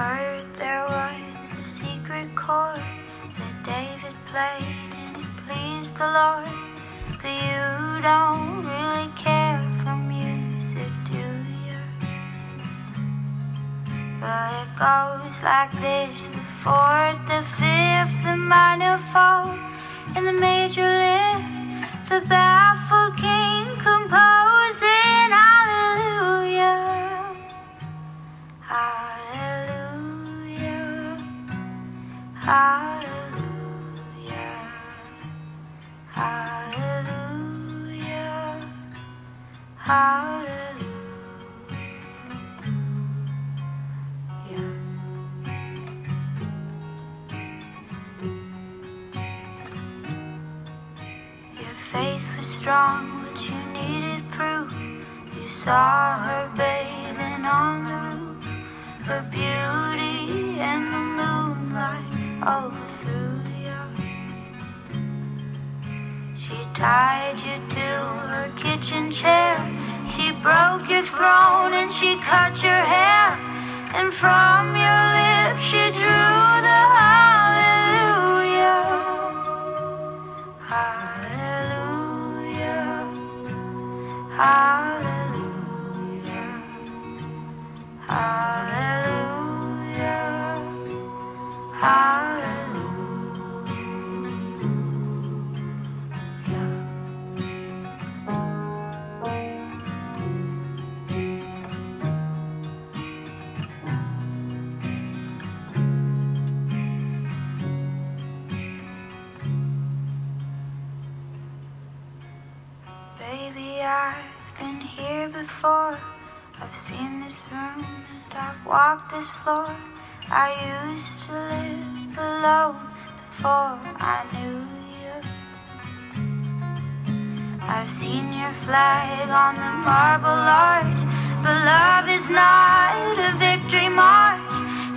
爱 Hallelujah. Your faith was strong, but you needed proof. You saw her bathing on the roof, her beauty and the moonlight overthrew you. She tied you to her kitchen chair. Broke your throne and she cut your hair. And from your lips she drew the hallelujah. Hallelujah. Hallelujah. Hallelujah.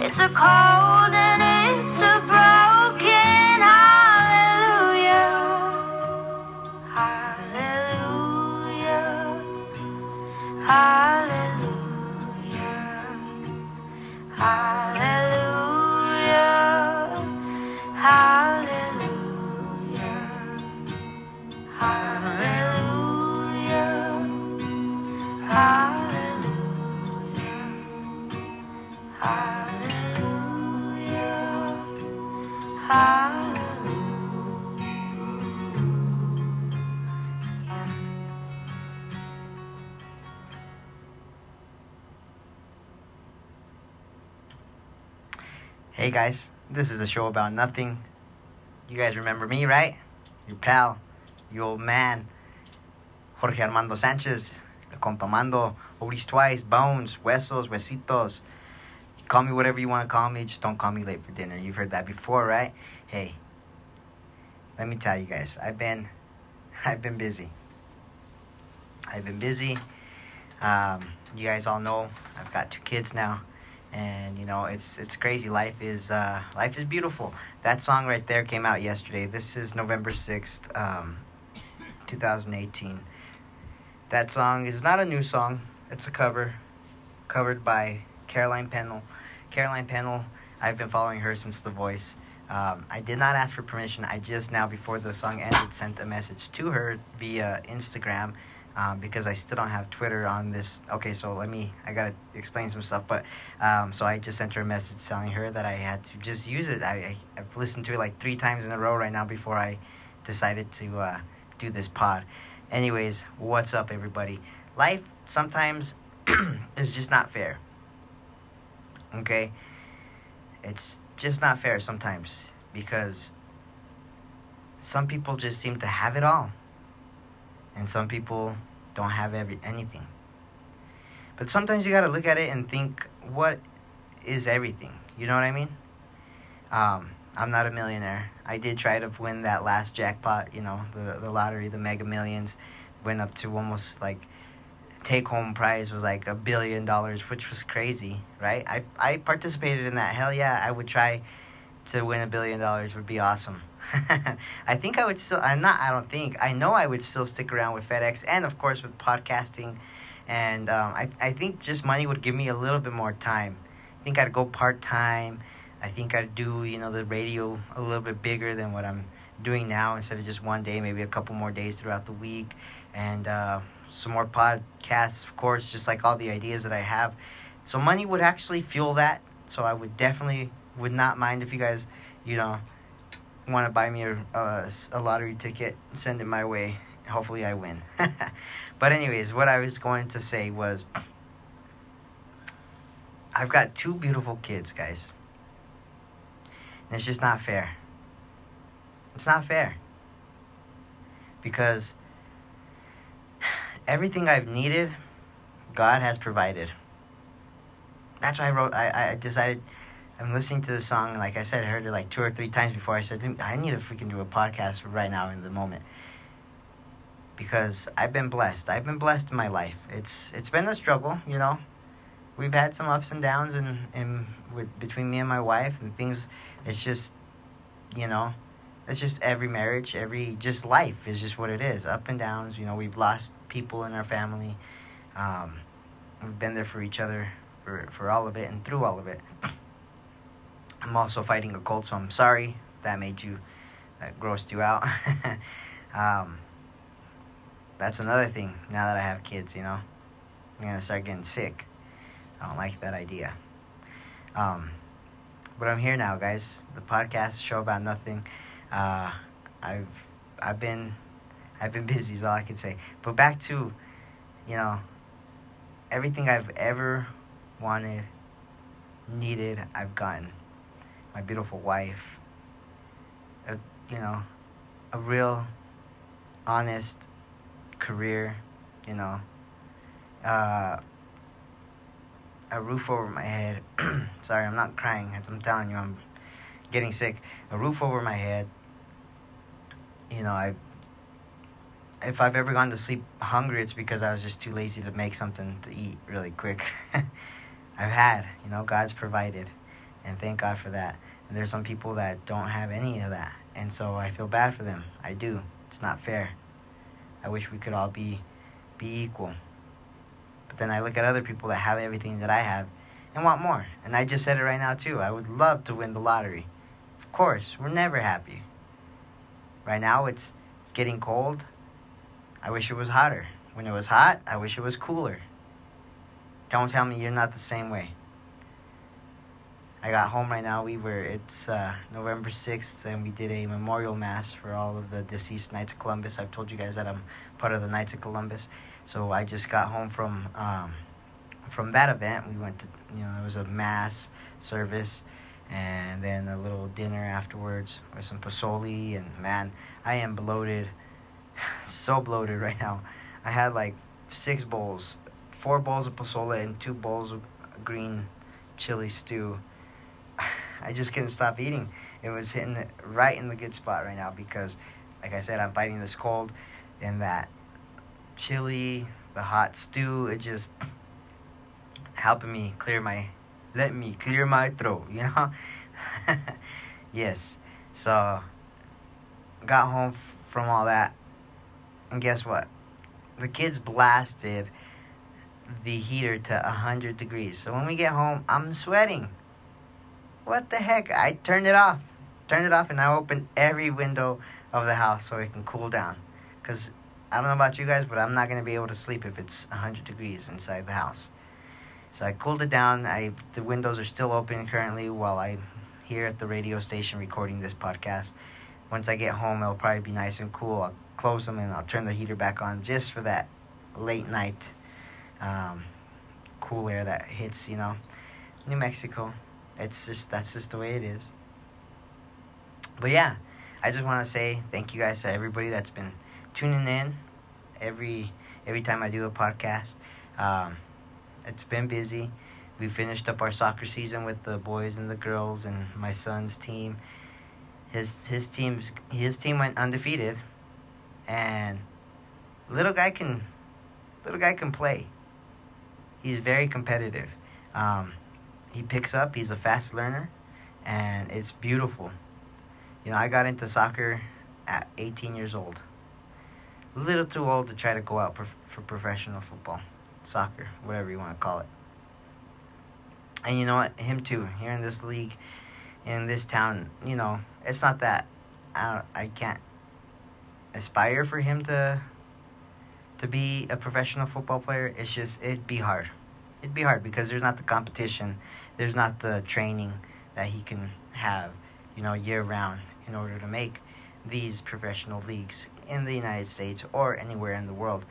It's a cold guys, this is a show about nothing. You guys remember me, right? Your pal, your old man, Jorge Armando Sanchez, El Compa Mando, Oris Twice, Bones, Huesos, Huesitos. Call me whatever you want to call me, just don't call me late for dinner. You've heard that before, right? Hey, let me tell you guys, I've been, I've been busy. I've been busy. Um, you guys all know I've got two kids now and you know it's it's crazy. Life is uh, life is beautiful. That song right there came out yesterday. This is november 6th um, 2018 that song is not a new song. It's a cover covered by caroline pennell. Caroline pennell i've been following her since the voice. Um, i did not ask for permission. I just now before the song ended sent a message to her via instagram um, because I still don't have Twitter on this. Okay, so let me, I gotta explain some stuff. But, um, so I just sent her a message telling her that I had to just use it. I, I, I've listened to it like three times in a row right now before I decided to uh, do this pod. Anyways, what's up, everybody? Life sometimes is just not fair. Okay? It's just not fair sometimes because some people just seem to have it all and some people don't have every anything. But sometimes you got to look at it and think, what is everything? You know what I mean? Um, I'm not a millionaire. I did try to win that last jackpot, you know, the the lottery, the Mega Millions, went up to almost like take home prize was like a billion dollars, which was crazy, right? I I participated in that. Hell yeah, I would try to win a billion dollars would be awesome. I think I would still. I'm not. I don't think. I know I would still stick around with FedEx and of course with podcasting, and um, I I think just money would give me a little bit more time I think I'd go part time. I think I'd do you know the radio a little bit bigger than what I'm doing now instead of just one day, maybe a couple more days throughout the week, and uh, some more podcasts, of course, just like all the ideas that I have. So money would actually fuel that. So I would definitely would not mind if you guys, you know, want to buy me a, a, a lottery ticket, send it my way. Hopefully I win. but anyways, what I was going to say was I've got two beautiful kids, guys. And it's just not fair. It's not fair. Because everything I've needed, God has provided. That's why I wrote, I, I decided, I'm listening to the song, like I said, I heard it like two or three times before I said, I need to freaking do a podcast right now in the moment. Because I've been blessed. I've been blessed in my life. It's it's been a struggle, you know. We've had some ups and downs and in with between me and my wife and things it's just you know, it's just every marriage, every just life is just what it is. Up and downs, you know, we've lost people in our family. Um, we've been there for each other for, for all of it and through all of it. I'm also fighting a cold, so I'm sorry that made you, that grossed you out. um, that's another thing now that I have kids, you know. I'm going to start getting sick. I don't like that idea. Um, but I'm here now, guys. The podcast show about nothing. Uh, I've I've been I've been busy is all I can say. But back to, you know, everything I've ever wanted, needed, I've gotten. My beautiful wife. A, you know, a real, honest career. You know. Uh, a roof over my head. Sorry, I'm not crying. I'm telling you, I'm getting sick. A roof over my head. You know, I if I've ever gone to sleep hungry, it's because I was just too lazy to make something to eat really quick. I've had, you know, God's provided, and thank God for that. And there's some people that don't have any of that, and so I feel bad for them. I do. It's not fair. I wish we could all be be equal. But then I look at other people that have everything that I have and want more. And I just said it right now too. I would love to win the lottery. Of course, we're never happy. Right now it's, it's getting cold. I wish it was hotter. When it was hot, I wish it was cooler. Don't tell me you're not the same way. I got home right now. We were it's uh, November sixth, and we did a memorial mass for all of the deceased Knights of Columbus. I've told you guys that I'm part of the Knights of Columbus. So I just got home from um, from that event. We went to you know it was a mass service, and then a little dinner afterwards with some pozole. And man, I am bloated so bloated right now. I had like six bowls, four bowls of pozole and two bowls of green chili stew. I just couldn't stop eating. It was hitting it right in the good spot right now because, like I said, I'm fighting this cold, and that chili, the hot stew, it just helping me clear my, let me clear my throat. You know. yes. So got home f- from all that and guess what? The kids blasted the heater to 100 degrees. So when we get home, I'm sweating. What the heck? I turned it off. Turned it off and I opened every window of the house so it can cool down. Because I don't know about you guys, but I'm not going to be able to sleep if it's 100 degrees inside the house. So I cooled it down. I The windows are still open currently while I'm here at the radio station recording this podcast. Once I get home, it'll probably be nice and cool. I'll close them and I'll turn the heater back on just for that late night um, cool air that hits, you know, New Mexico. It's just, that's just the way it is. But yeah, I just want to say thank you guys to everybody that's been tuning in every every time I do a podcast. Um, it's been busy. We finished up our soccer season with the boys and the girls and my son's team. His his team's his team went undefeated and little guy can little guy can play. He's very competitive. Um, he picks up. He's a fast learner, and it's beautiful. You know, I got into soccer at 18 years old. A little too old to try to go out for, for professional football, soccer, whatever you want to call it. And you know what? Him too. Here in this league, in this town, you know, it's not that I I can't aspire for him to to be a professional football player. It's just it'd be hard. It'd be hard because there's not the competition, there's not the training that he can have, you know, year round in order to make these professional leagues in the United States or anywhere in the world.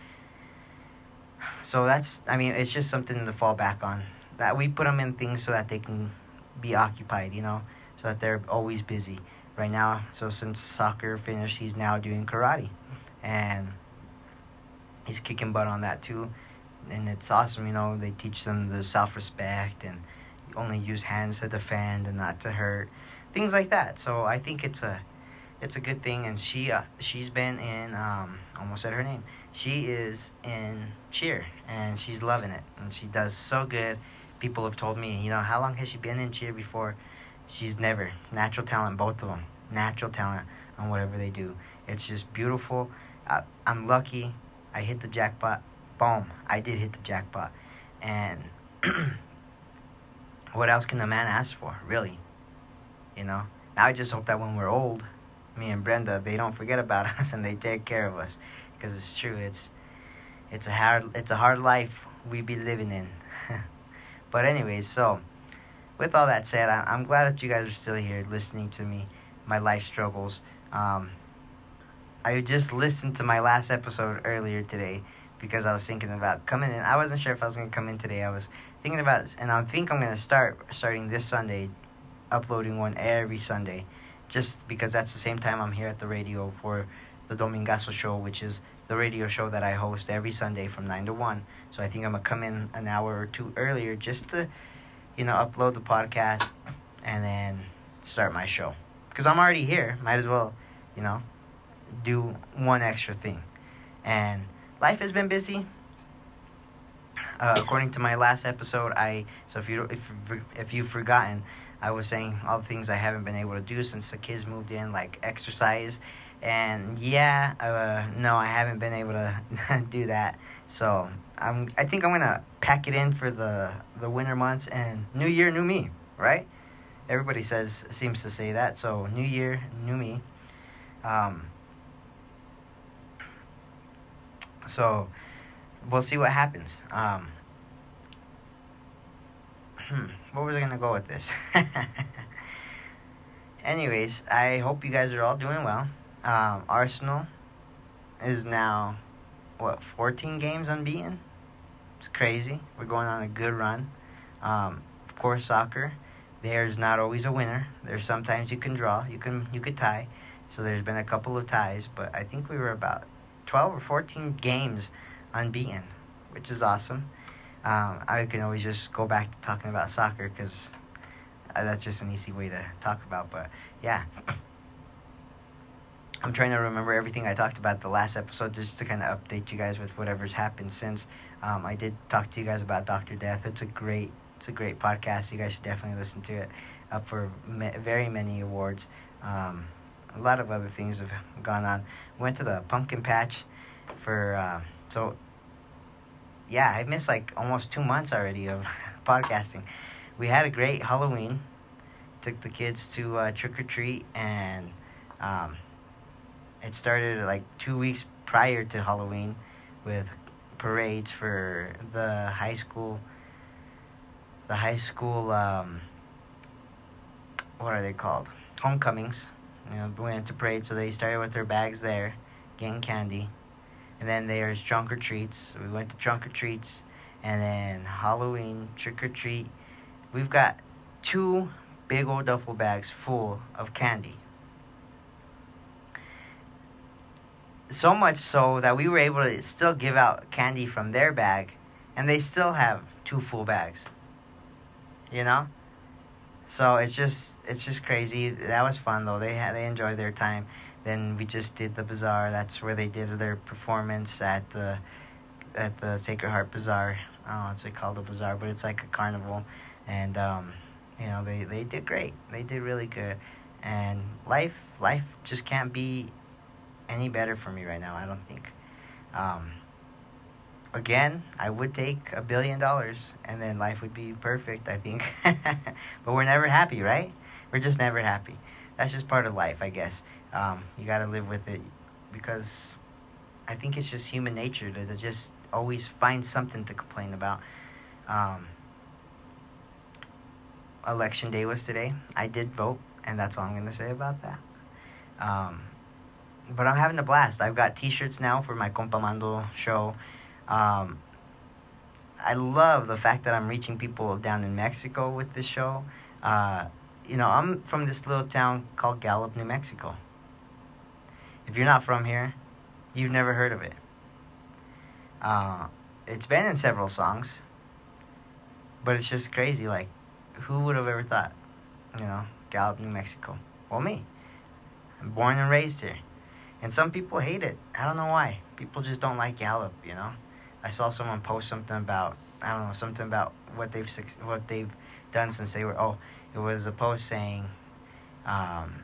So that's I mean, it's just something to fall back on. That we put them in things so that they can be occupied, you know, so that they're always busy. Right now, so since soccer finished, he's now doing karate. And he's kicking butt on that too. And it's awesome, you know, they teach them the self respect and only use hands to defend and not to hurt. Things like that. So I think it's a it's a good thing and she uh, she's been in um almost said her name. She is in cheer and she's loving it and she does so good. People have told me, you know, how long has she been in cheer before? She's never. Natural talent, both of them. Natural talent on whatever they do. It's just beautiful. I, I'm lucky. I hit the jackpot. Boom. I did hit the jackpot. And what else can a man ask for, really? You know? Now I just hope that when we're old, me and Brenda, they don't forget about us and they take care of us. Because it's true. It's it's a hard it's a hard life we be living in. but anyways, so with all that said, I, am glad that you guys are still here listening to me, my life struggles. Um, I just listened to my last episode earlier today because I was thinking about coming in. I wasn't sure if I was to come in today. I was thinking mm. about, and I think I'm going to start starting this Sunday, uploading one every Sunday, just because that's the same time I'm here at the radio for the Domingazo show, which is the radio show that I host every Sunday from 9 to 1. So I think I'm going to come in an hour or two earlier just to, you know, upload the podcast and then start my show. Because I'm already here. Might as well, you know, do one extra thing. And life has been busy. Uh, according to my last episode, I so if you if if you've forgotten, I was saying all the things I haven't been able to do since the kids moved in, like exercise, and yeah, uh, no, I haven't been able to do that. So I'm I think I'm gonna pack it in for the the winter months and New Year, new me, right? Everybody says seems to say that. So New Year, new me. Um, So we'll see what happens. Um, hmm, where was I gonna go with this? Anyways, I hope you guys are all doing well. Um, Arsenal is now what 14 games unbeaten. It's crazy. We're going on a good run. Um, of course, soccer. There's not always a winner. There's sometimes you can draw. You can you could tie. So there's been a couple of ties, but I think we were about 12 or 14 games unbeaten, which is awesome. Um, I can always just go back to talking about soccer because uh, that's just an easy way to talk about. But yeah, I'm trying to remember everything I talked about the last episode just to kind of update you guys with whatever's happened since. Um, I did talk to you guys about Doctor Death. It's a great, it's a great podcast. You guys should definitely listen to it. Up for very many awards. Um, a lot of other things have gone on. Went to the pumpkin patch for uh, so. Yeah, I missed like almost two months already of podcasting. We had a great Halloween. Took the kids to uh, trick or treat, and um, it started like two weeks prior to Halloween with parades for the high school. The high school, um, what are they called? Homecomings you know, went to parade, so they started with their bags there, getting candy. And then there's trunk or treats. We went to trunk or treats, and then Halloween trick or treat. We've got two big old duffel bags full of candy. So much so that we were able to still give out candy from their bag, and they still have two full bags. You know? So it's just it's just crazy. That was fun though. They had they enjoyed their time. Then we just did the bazaar. That's where they did their performance at the at the Sacred Heart Bazaar. I don't know what's it called a bazaar, but it's like a carnival. And um, you know they they did great. They did really good. And life life just can't be any better for me right now. I don't think. Um, again, I would take a billion dollars and then life would be perfect, I think. but we're never happy, right? We're just never happy. That's just part of life, I guess. Um, you got to live with it because I think it's just human nature to, to just always find something to complain about. Um, election day was today. I did vote, and that's all I'm going to say about that. Um, but I'm having a blast. I've got T-shirts now for my Compamando show. Um, I love the fact that I'm reaching people down in Mexico with this show. Uh, you know, I'm from this little town called Gallup, New Mexico. If you're not from here, you've never heard of it. Uh, it's been in several songs, but it's just crazy. Like, who would have ever thought? You know, Gallup, New Mexico. Well, me. I'm born and raised here. And some people hate it. I don't know why. People just don't like Gallup, you know? I saw someone post something about, I don't know, something about what they've what they've done since they were, oh, it was a post saying, um,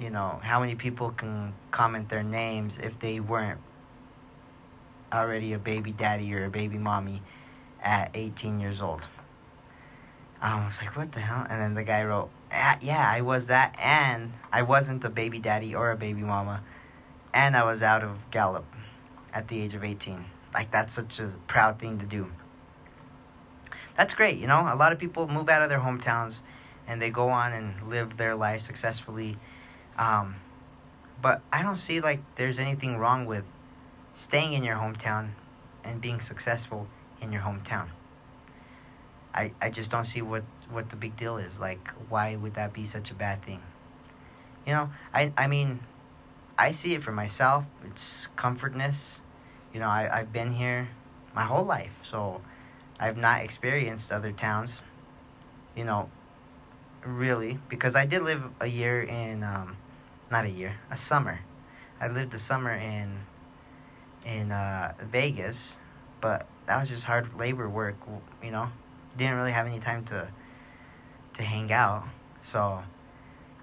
you know, how many people can comment their names if they weren't already a baby daddy or a baby mommy at 18 years old. I was like, what the hell? And then the guy wrote, yeah, I was that, and I wasn't a baby daddy or a baby mama, and I was out of Gallup at the age of 18. Like, that's such a proud thing to do. That's great, you know? A lot of people move out of their hometowns and they go on and live their life successfully. Um, but I don't see like there's anything wrong with staying in your hometown and being successful in your hometown. I, I just don't see what, what the big deal is. Like, why would that be such a bad thing? You know, I, I mean, I see it for myself. It's comfortness. You know, I, I've been here my whole life, so I've not experienced other towns. You know, really, because I did live a year in, um, not a year, a summer. I lived a summer in, in uh, Vegas, but that was just hard labor work, you know didn't really have any time to to hang out. So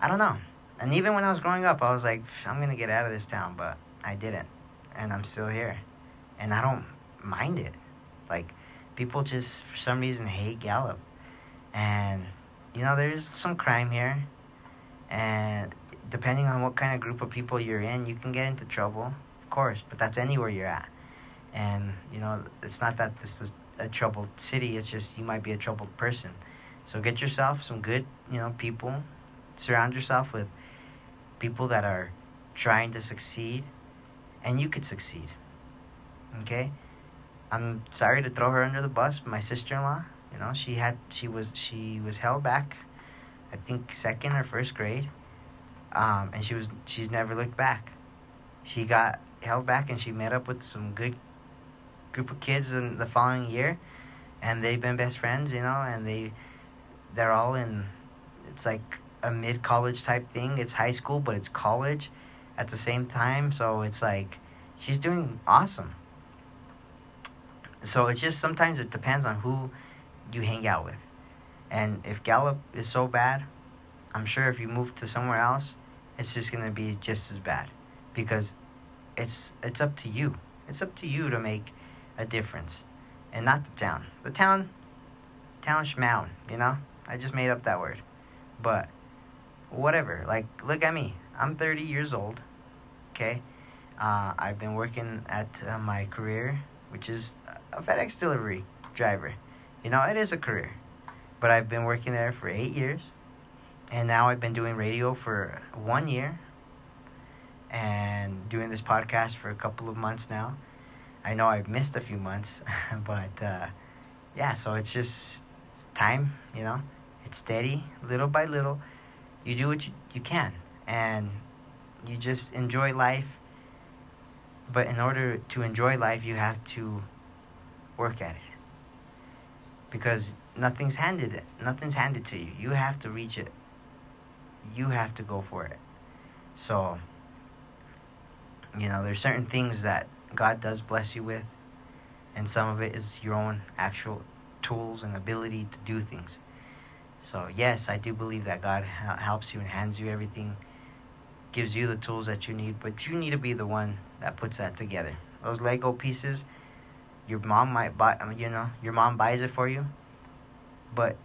I don't know. And even when I was growing up, I was like, I'm gonna get out of this town, but I didn't, and I'm still here, and I don't mind it. Like people just for some reason hate Gallup, and you know there's some crime here, and depending on what kind of group of people you're in, you can get into trouble, of course. But that's anywhere you're at, and you know it's not that this is a troubled city. It's just you might be a troubled person. So get yourself some good, you know, people. Surround yourself with people that are trying to succeed, and you could succeed. Okay, I'm sorry to throw her under the bus. My sister-in-law, you know, she had she was she was held back, I think second or first grade, um, and she was she's never looked back. She got held back, and she met up with some good group of kids in the following year, and they've been best friends, you know, and they they're all in. It's like a mid college type thing. It's high school, but it's college at the same time. So it's like she's doing awesome. So it's just sometimes it depends on who you hang out with. And if Gallup is so bad, I'm sure if you move to somewhere else, it's just going to be just as bad because it's it's up to you. It's up to you to make a difference, and not the town. The town, town schmown, you know. I just made up that word, but whatever. Like, look at me. I'm 30 years old. Okay, uh, I've been working at uh, my career, which is a FedEx delivery driver. You know, it is a career, but I've been working there for eight years, and now I've been doing radio for one year, and doing this podcast for a couple of months now I know I've missed a few months, but uh, yeah, so it's just time, you know. It's steady, little by little. You do what you, you can, and you just enjoy life. But in order to enjoy life, you have to work at it. Because nothing's handed nothing's handed to you. You have to reach it. You have to go for it. So, you know, there's certain things that God does bless you with, and some of it is your own actual tools and ability to do things. So, yes, I do believe that God helps you and hands you everything, gives you the tools that you need, but you need to be the one that puts that together. Those Lego pieces, Your mom might buy, you know, your mom buys it for you. But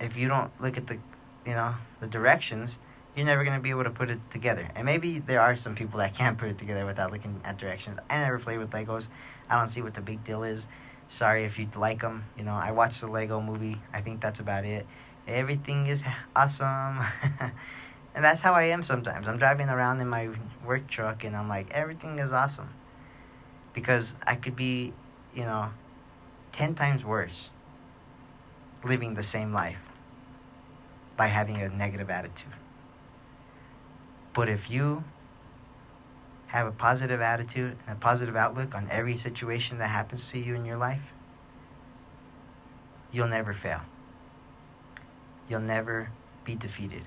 if you don't look at the, you know, the directions, you're never going to be able to put it together. And maybe there are some people that can't put it together without looking at directions. I never play with Legos. I don't see what the big deal is. Sorry if you like them. You know, I watched the Lego movie. I think that's about it. Everything is awesome. and that's how I am sometimes. I'm driving around in my work truck and I'm like, everything is awesome. Because I could be, you know, 10 times worse living the same life by having a negative attitude. But if you have a positive attitude and a positive outlook on every situation that happens to you in your life, you'll never fail. You'll never be defeated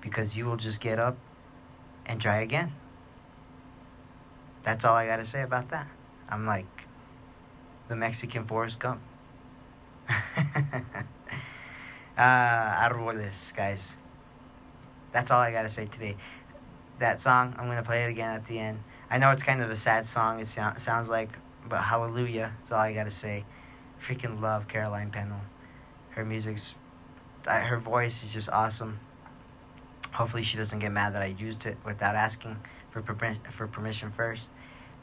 because you will just get up and try again. That's all I got to say about that. I'm like the Mexican Forrest Gump. uh, Arboles, guys. That's all I got to say today that song. I'm gonna play it again at the end. I know it's kind of a sad song. It so- sounds like, but hallelujah is all I gotta say. Freaking love Caroline Pennell. Her music's, uh, her voice is just awesome. Hopefully she doesn't get mad that I used it without asking for per- for permission first.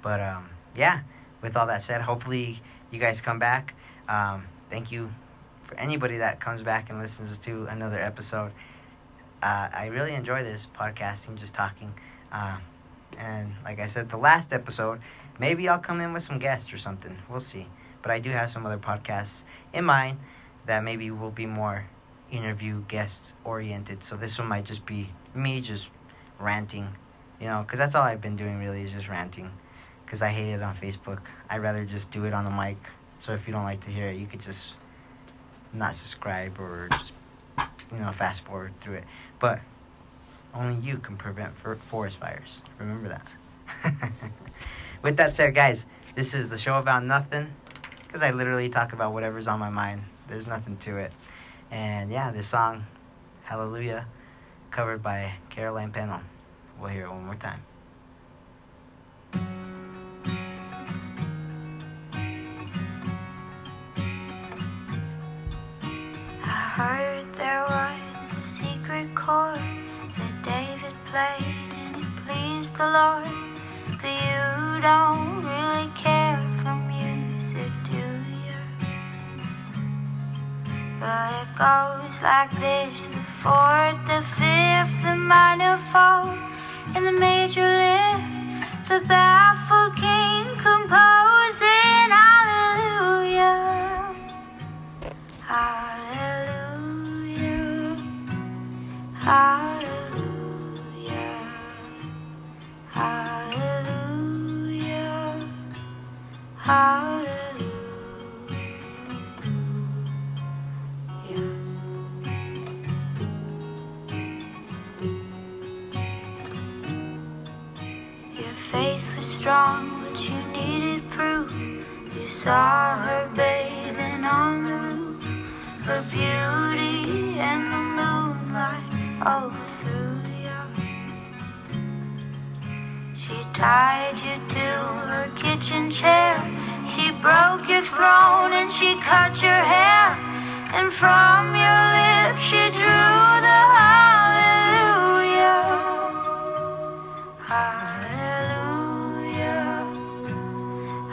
But um, yeah, with all that said, hopefully you guys come back. Um, thank you for anybody that comes back and listens to another episode uh, I really enjoy this podcasting, just talking. Uh, and like I said, the last episode, maybe I'll come in with some guests or something. We'll see. But I do have some other podcasts in mind that maybe will be more interview guest oriented. So this one might just be me just ranting, you know, because that's all I've been doing really is just ranting. Because I hate it on Facebook. I'd rather just do it on the mic. So if you don't like to hear it, you could just not subscribe or just you know, fast forward through it. But only you can prevent for forest fires. Remember that. With that said, guys, this is the show about nothing because I literally talk about whatever's on my mind. There's nothing to it. And yeah, this song, Hallelujah, covered by Caroline Pennell. We'll hear it one more time. Played and it pleased the Lord. But you don't really care for music, do you? But it goes like this the fourth, the fifth, the minor fall, and the major lift. The baffled king composing hallelujah. Hallelujah. Hallelujah.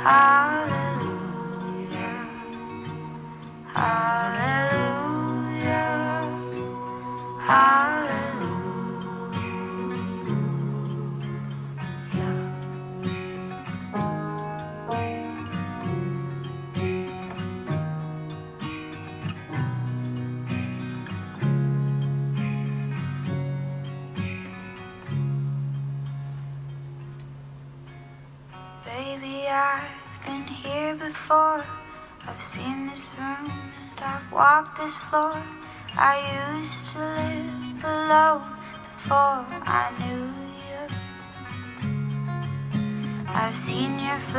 Hallelujah.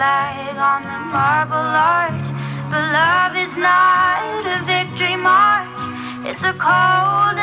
Flag on the marble arch, but love is not a victory march. It's a cold